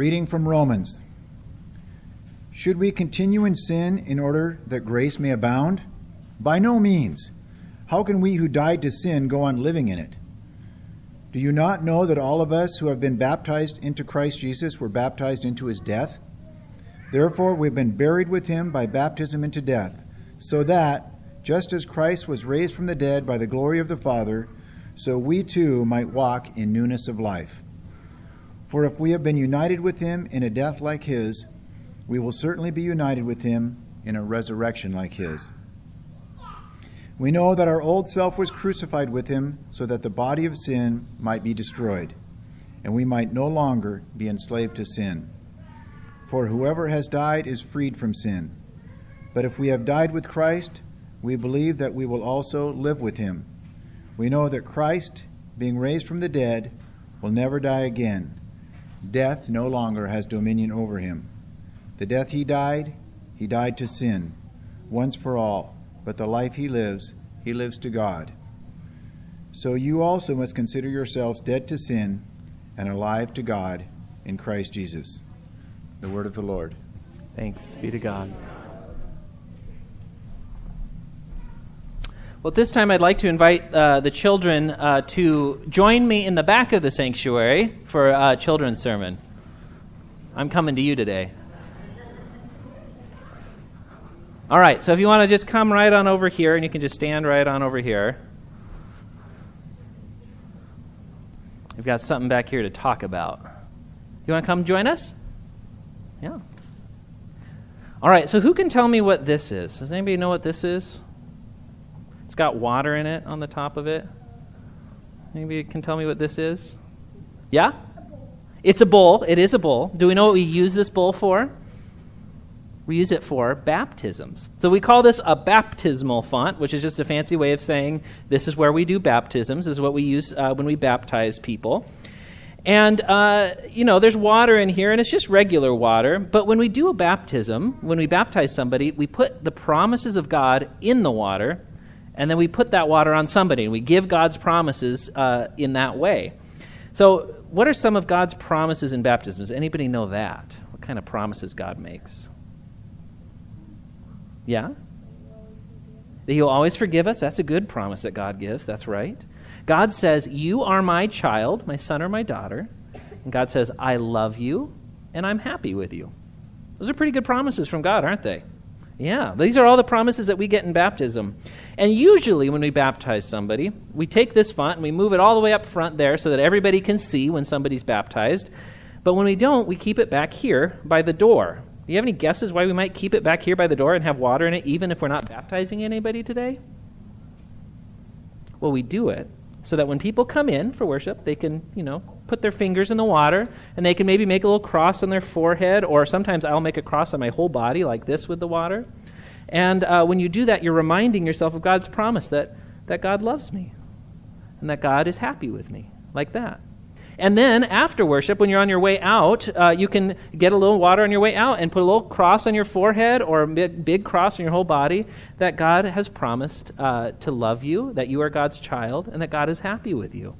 reading from Romans. Should we continue in sin in order that grace may abound? By no means. How can we who died to sin go on living in it? Do you not know that all of us who have been baptized into Christ Jesus were baptized into his death? Therefore, we've been buried with him by baptism into death, so that, just as Christ was raised from the dead by the glory of the Father, so we too might walk in newness of life. For if we have been united with him in a death like his, we will certainly be united with him in a resurrection like his. We know that our old self was crucified with him so that the body of sin might be destroyed, and we might no longer be enslaved to sin. For whoever has died is freed from sin. But if we have died with Christ, we believe that we will also live with him. We know that Christ, being raised from the dead, will never die again. Death no longer has dominion over him. The death he died, he died to sin, once for all, but the life he lives, he lives to God. So you also must consider yourselves dead to sin and alive to God in Christ Jesus. The word of the Lord. Thanks be to God. Well, this time, I'd like to invite uh, the children uh, to join me in the back of the sanctuary for a children's sermon. I'm coming to you today. All right, so if you want to just come right on over here, and you can just stand right on over here. We've got something back here to talk about. You want to come join us? Yeah. All right, so who can tell me what this is? Does anybody know what this is? It's got water in it on the top of it. Maybe you can tell me what this is? Yeah? It's a bowl. It is a bowl. Do we know what we use this bowl for? We use it for baptisms. So we call this a baptismal font, which is just a fancy way of saying this is where we do baptisms. This is what we use uh, when we baptize people. And, uh, you know, there's water in here, and it's just regular water. But when we do a baptism, when we baptize somebody, we put the promises of God in the water, and then we put that water on somebody, and we give God's promises uh, in that way. So, what are some of God's promises in baptism? Does anybody know that? What kind of promises God makes? Yeah? That He'll always forgive us. That's a good promise that God gives. That's right. God says, You are my child, my son or my daughter. And God says, I love you, and I'm happy with you. Those are pretty good promises from God, aren't they? Yeah, these are all the promises that we get in baptism. And usually, when we baptize somebody, we take this font and we move it all the way up front there so that everybody can see when somebody's baptized. But when we don't, we keep it back here by the door. Do you have any guesses why we might keep it back here by the door and have water in it, even if we're not baptizing anybody today? Well, we do it so that when people come in for worship, they can, you know, put their fingers in the water and they can maybe make a little cross on their forehead, or sometimes I'll make a cross on my whole body like this with the water. And uh, when you do that, you're reminding yourself of God's promise that, that God loves me and that God is happy with me, like that. And then after worship, when you're on your way out, uh, you can get a little water on your way out and put a little cross on your forehead or a big, cross on your whole body that God has promised uh, to love you, that you are God's child, and that God is happy with you.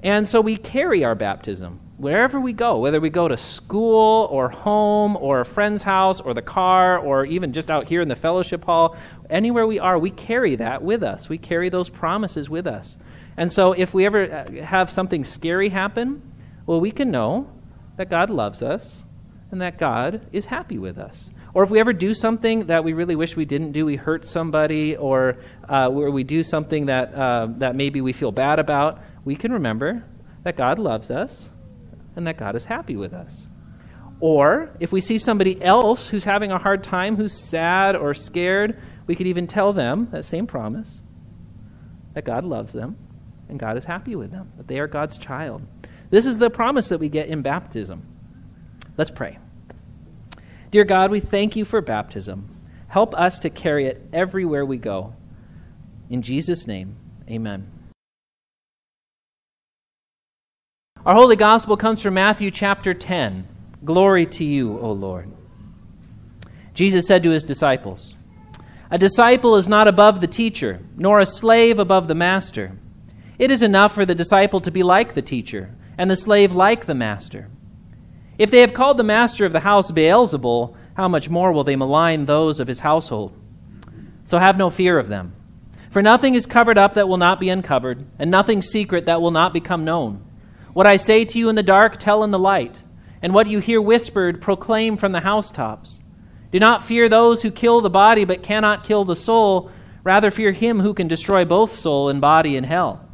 And so we carry our baptism wherever we go, whether we go to school or home or a friend's house or the car or even just out here in the fellowship hall, anywhere we are, we carry that with us. We carry those promises with us. And so if we ever uh, have something scary happen, well, we can know that God loves us and that God is happy with us. Or if we ever do something that we really wish we didn't do, we hurt somebody, or uh, where we do something that, uh, that maybe we feel bad about, we can remember that God loves us and that God is happy with us. Or if we see somebody else who's having a hard time, who's sad or scared, we could even tell them that same promise that God loves them and God is happy with them, that they are God's child. This is the promise that we get in baptism. Let's pray. Dear God, we thank you for baptism. Help us to carry it everywhere we go. In Jesus' name, amen. Our holy gospel comes from Matthew chapter 10. Glory to you, O Lord. Jesus said to his disciples, A disciple is not above the teacher, nor a slave above the master. It is enough for the disciple to be like the teacher, and the slave like the master. If they have called the master of the house Beelzebul, how much more will they malign those of his household? So have no fear of them. For nothing is covered up that will not be uncovered, and nothing secret that will not become known. What I say to you in the dark, tell in the light, and what you hear whispered, proclaim from the housetops. Do not fear those who kill the body but cannot kill the soul, rather fear him who can destroy both soul and body in hell.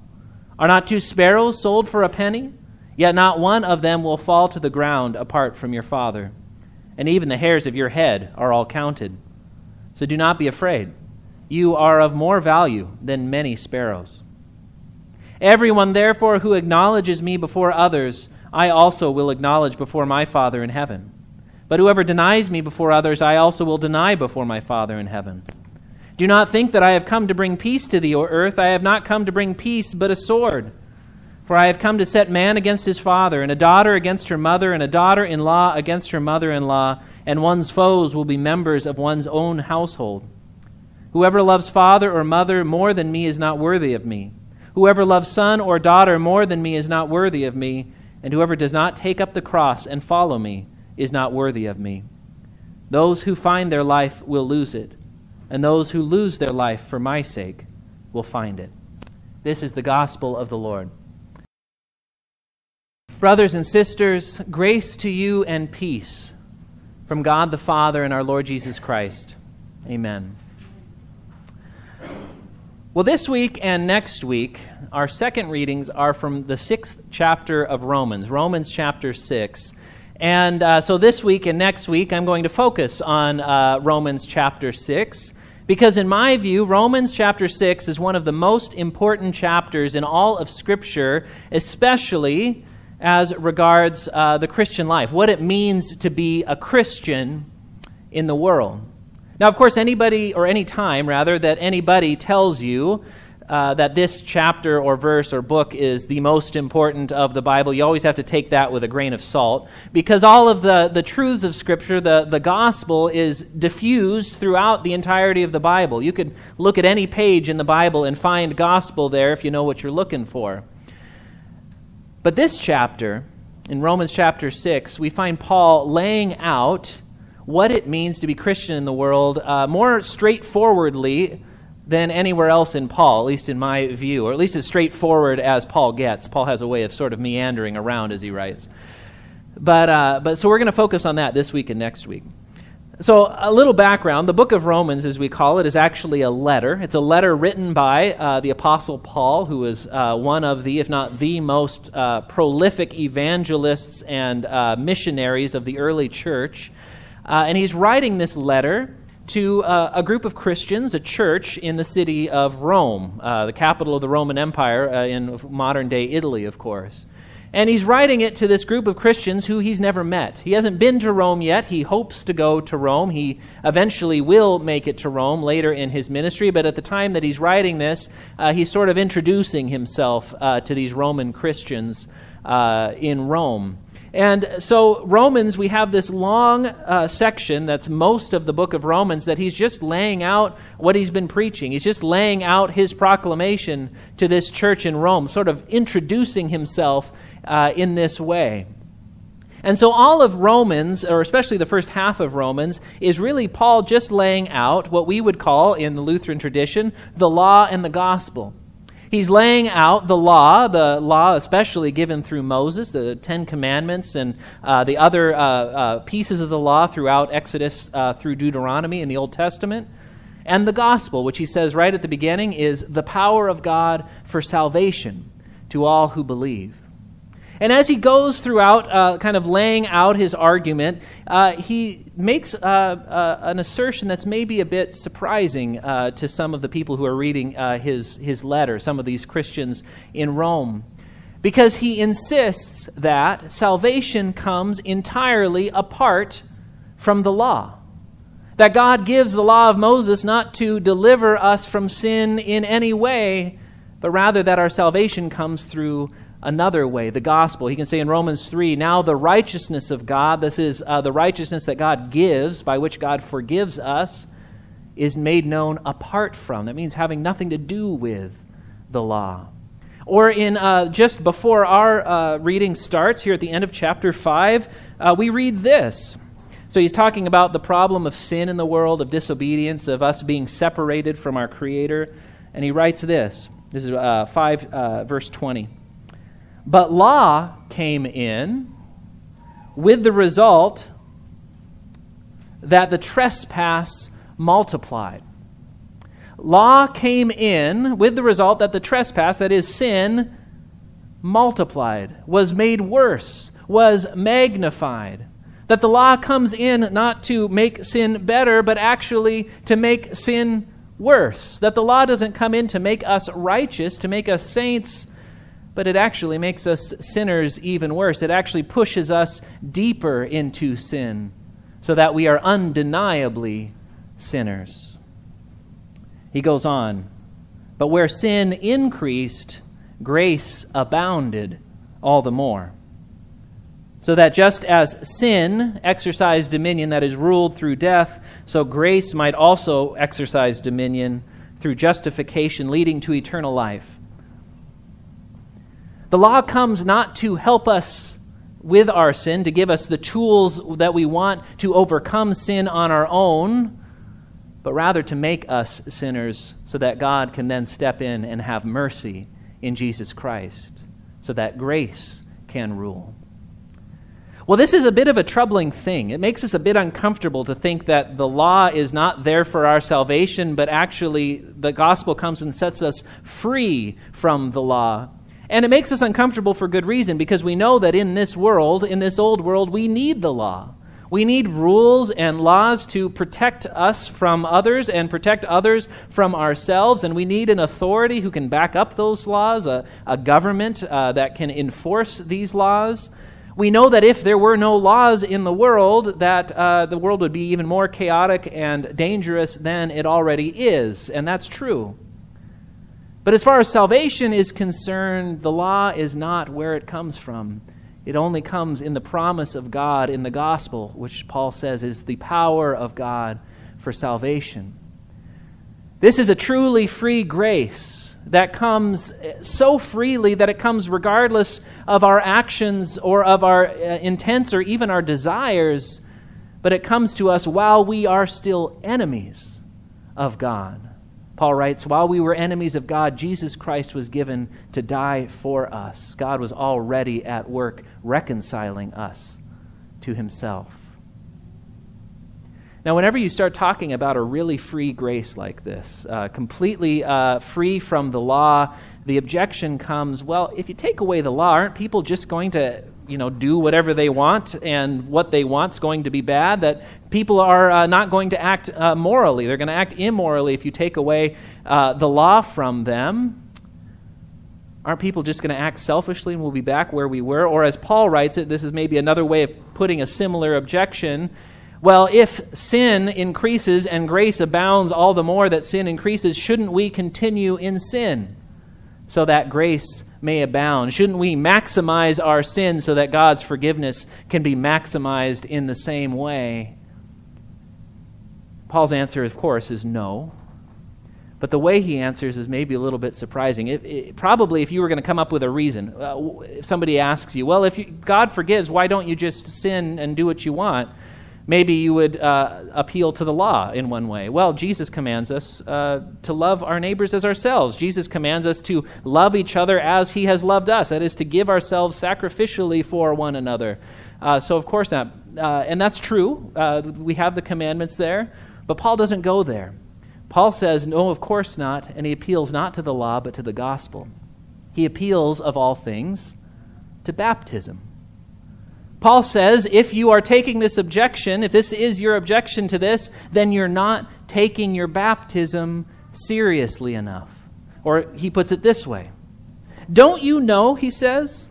Are not two sparrows sold for a penny? Yet not one of them will fall to the ground apart from your Father. And even the hairs of your head are all counted. So do not be afraid. You are of more value than many sparrows. Everyone, therefore, who acknowledges me before others, I also will acknowledge before my Father in heaven. But whoever denies me before others, I also will deny before my Father in heaven. Do not think that I have come to bring peace to the earth. I have not come to bring peace, but a sword. For I have come to set man against his father, and a daughter against her mother, and a daughter in law against her mother in law, and one's foes will be members of one's own household. Whoever loves father or mother more than me is not worthy of me. Whoever loves son or daughter more than me is not worthy of me, and whoever does not take up the cross and follow me is not worthy of me. Those who find their life will lose it, and those who lose their life for my sake will find it. This is the gospel of the Lord. Brothers and sisters, grace to you and peace from God the Father and our Lord Jesus Christ. Amen. Well, this week and next week, our second readings are from the sixth chapter of Romans, Romans chapter 6. And uh, so this week and next week, I'm going to focus on uh, Romans chapter 6. Because, in my view, Romans chapter 6 is one of the most important chapters in all of Scripture, especially as regards uh, the Christian life, what it means to be a Christian in the world. Now, of course, anybody, or any time rather, that anybody tells you uh, that this chapter or verse or book is the most important of the Bible, you always have to take that with a grain of salt because all of the, the truths of Scripture, the, the gospel, is diffused throughout the entirety of the Bible. You could look at any page in the Bible and find gospel there if you know what you're looking for. But this chapter, in Romans chapter 6, we find Paul laying out what it means to be Christian in the world uh, more straightforwardly than anywhere else in Paul, at least in my view, or at least as straightforward as Paul gets. Paul has a way of sort of meandering around as he writes. But, uh, but so we're going to focus on that this week and next week. So, a little background the book of Romans, as we call it, is actually a letter. It's a letter written by uh, the Apostle Paul, who is uh, one of the, if not the most uh, prolific evangelists and uh, missionaries of the early church. Uh, and he's writing this letter to uh, a group of Christians, a church in the city of Rome, the capital of the Roman Empire in modern day Italy, of course. And he's writing it to this group of Christians who he's never met. He hasn't been to Rome yet. He hopes to go to Rome. He eventually will make it to Rome later in his ministry, but at the time that he's writing this, uh, he's sort of introducing himself uh, to these Roman Christians uh, in Rome. And so, Romans, we have this long uh, section that's most of the book of Romans that he's just laying out what he's been preaching. He's just laying out his proclamation to this church in Rome, sort of introducing himself uh, in this way. And so, all of Romans, or especially the first half of Romans, is really Paul just laying out what we would call, in the Lutheran tradition, the law and the gospel. He's laying out the law, the law especially given through Moses, the Ten Commandments, and uh, the other uh, uh, pieces of the law throughout Exodus uh, through Deuteronomy in the Old Testament. And the gospel, which he says right at the beginning, is the power of God for salvation to all who believe. And as he goes throughout, uh, kind of laying out his argument, uh, he makes uh, uh an assertion that's maybe a bit surprising uh, to some of the people who are reading his, his letter, some of these Christians in Rome. Because he insists that salvation comes entirely apart from the law. That God gives the law of Moses not to deliver us from sin in any way, but rather that our salvation comes through another way, the gospel. He can say in Romans 3 now the righteousness of God, this is uh, the righteousness that God gives, by which God forgives us, is made known apart from. That means having nothing to do with the law. Or in uh, just before our uh, reading starts, here at the end of chapter 5, uh, we read this. So he's talking about the problem of sin in the world, of disobedience, of us being separated from our Creator. And he writes this this is uh, 5, uh, verse 20. But law came in with the result that the trespass multiplied. Law came in with the result that the trespass, that is sin, multiplied, was made worse, was magnified. That the law comes in not to make sin better, but actually to make sin worse. That the law doesn't come in to make us righteous, to make us saints, but it actually makes us sinners even worse. It actually pushes us deeper into sin so that we are undeniably sinners. He goes on, but where sin increased, grace abounded all the more. So that just as sin exercised dominion that is ruled through death, so grace might also exercise dominion through justification leading to eternal life. The law comes not to help us with our sin, to give us the tools that we want to overcome sin on our own, but rather to make us sinners so that God can then step in and have mercy in Jesus Christ, so that grace can rule. Well, this is a bit of a troubling thing. It makes us a bit uncomfortable to think that the law is not there for our salvation, but actually the gospel comes and sets us free from the law and it makes us uncomfortable for good reason because we know that in this world, in this old world, we need the law. We need rules and laws to protect us from others and protect others from ourselves. And we need an authority who can back up those laws, a, a government uh, that can enforce these laws. We know that if there were no laws in the world, that uh, the world would be even more chaotic and dangerous than it already is. And that's true. But as far as salvation is concerned, the law is not where it comes from. It only comes in the promise of God in the gospel, which Paul says is the power of God for salvation. This is a truly free grace that comes so freely that it comes regardless of our actions or of our uh, intents or even our desires, but it comes to us while we are still enemies of God. Paul writes, While we were enemies of God, Jesus Christ was given to die for us. God was already at work reconciling us to himself. Now, whenever you start talking about a really free grace like this, uh, completely uh, free from the law, the objection comes well, if you take away the law, aren't people just going to you know, do whatever they want and what they want is going to be bad, that people are uh, not going to act uh, morally. They're going to act immorally if you take away uh, the law from them. Aren't people just going to act selfishly and we'll be back where we were? Or as Paul writes it, this is maybe another way of putting a similar objection. Well, if sin increases and grace abounds all the more that sin increases, shouldn't we continue in sin so that grace may abound? Shouldn't we maximize our sin so that God's forgiveness can be maximized in the same way? Paul's answer, of course, is no. But the way he answers is maybe a little bit surprising. It, it, probably, if you were going to come up with a reason, uh, if somebody asks you, well, if you, God forgives, why don't you just sin and do what you want? Maybe you would uh, appeal to the law in one way. Well, Jesus commands us uh, to love our neighbors as ourselves. Jesus commands us to love each other as he has loved us. That is, to give ourselves sacrificially for one another. Uh, so, of course not. Uh, and that's true. Uh, we have the commandments there. But Paul doesn't go there. Paul says, no, of course not. And he appeals not to the law, but to the gospel. He appeals, of all things, to baptism. Paul says if you are taking this objection, if this is your objection to this, then you're not taking your baptism seriously enough. Or he puts it this way Don't you know, he says,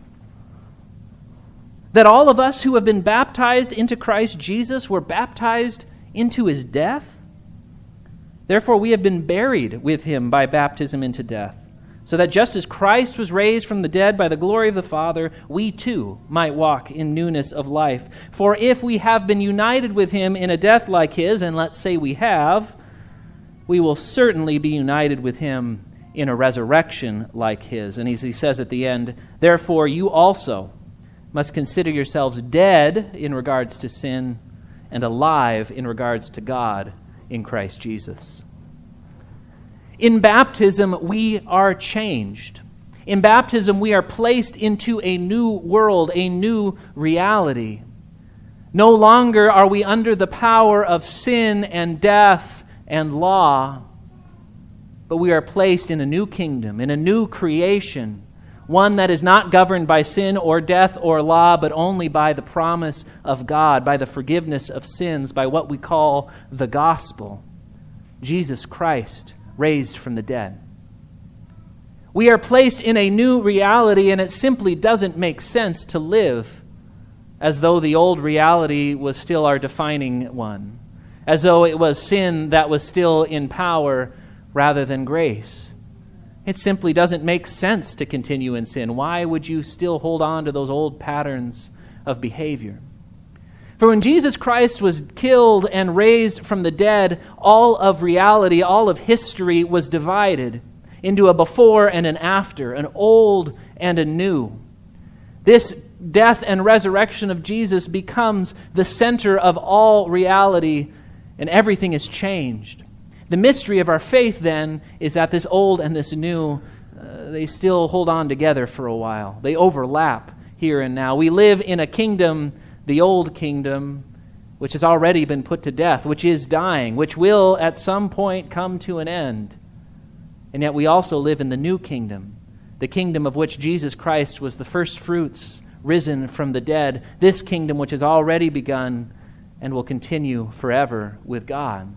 that all of us who have been baptized into Christ Jesus were baptized into his death? Therefore, we have been buried with him by baptism into death so that just as Christ was raised from the dead by the glory of the Father, we too might walk in newness of life. For if we have been united with him in a death like his, and let's say we have, we will certainly be united with him in a resurrection like his. And as he says at the end, Therefore, you also must consider yourselves dead in regards to sin and alive in regards to God in Christ Jesus. In baptism, we are changed. In baptism, we are placed into a new world, a new reality. No longer are we under the power of sin and death and law, but we are placed in a new kingdom, in a new creation, one that is not governed by sin or death or law, but only by the promise of God, by the forgiveness of sins, by what we call the gospel Jesus Christ raised from the dead. We are placed in a new reality, and it simply doesn't make sense to live as though the old reality was still our defining one, as though it was sin that was still in power rather than grace. It simply doesn't make sense to continue in sin. Why would you still hold on to those old patterns of behavior? For when Jesus Christ was killed and raised from the dead, all of reality, all of history was divided into a before and an after, an old and a new. This death and resurrection of Jesus becomes the center of all reality, and everything is changed. The mystery of our faith, then, is that this old and this new, uh, they still hold on together for a while. They overlap here and now. We live in a kingdom, the old kingdom, which has already been put to death, which is dying, which will at some point come to an end. And yet we also live in the new kingdom, the kingdom of which Jesus Christ was the first fruits risen from the dead, this kingdom which has already begun and will continue forever with God.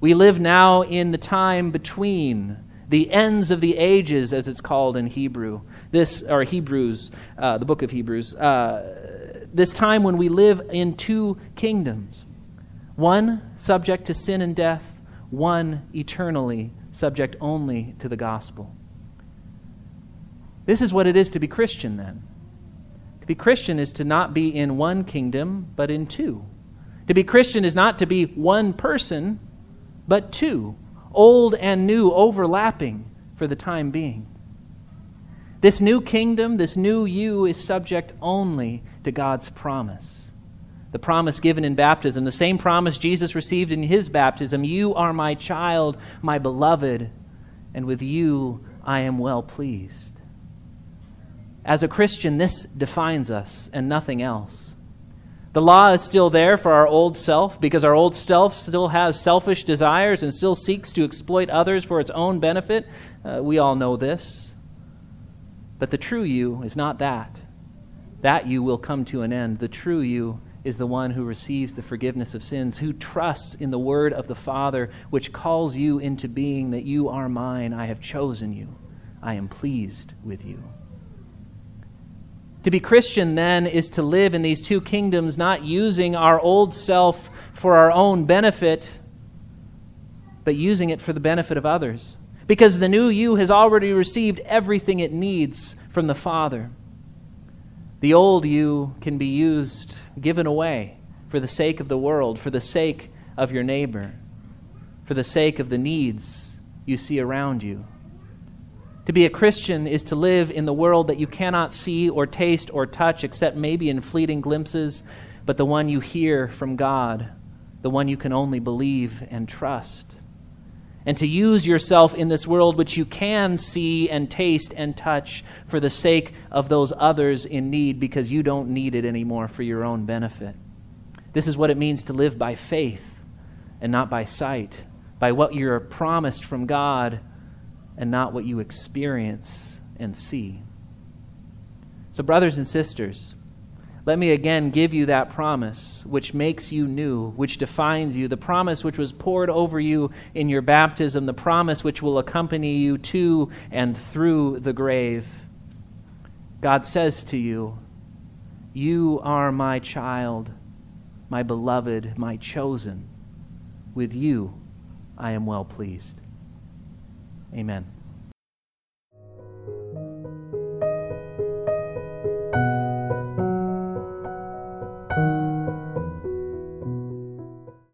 We live now in the time between the ends of the ages, as it's called in Hebrew. This, or Hebrews, uh, the book of Hebrews. Uh, this time when we live in two kingdoms one subject to sin and death, one eternally subject only to the gospel. This is what it is to be Christian, then. To be Christian is to not be in one kingdom, but in two. To be Christian is not to be one person, but two, old and new overlapping for the time being. This new kingdom, this new you, is subject only to God's promise. The promise given in baptism, the same promise Jesus received in his baptism You are my child, my beloved, and with you I am well pleased. As a Christian, this defines us and nothing else. The law is still there for our old self because our old self still has selfish desires and still seeks to exploit others for its own benefit. Uh, we all know this. But the true you is not that. That you will come to an end. The true you is the one who receives the forgiveness of sins, who trusts in the word of the Father, which calls you into being that you are mine. I have chosen you. I am pleased with you. To be Christian, then, is to live in these two kingdoms, not using our old self for our own benefit, but using it for the benefit of others. Because the new you has already received everything it needs from the Father. The old you can be used, given away, for the sake of the world, for the sake of your neighbor, for the sake of the needs you see around you. To be a Christian is to live in the world that you cannot see or taste or touch except maybe in fleeting glimpses, but the one you hear from God, the one you can only believe and trust. And to use yourself in this world which you can see and taste and touch for the sake of those others in need because you don't need it anymore for your own benefit. This is what it means to live by faith and not by sight, by what you're promised from God and not what you experience and see. So, brothers and sisters, let me again give you that promise which makes you new, which defines you, the promise which was poured over you in your baptism, the promise which will accompany you to and through the grave. God says to you, You are my child, my beloved, my chosen. With you I am well pleased. Amen.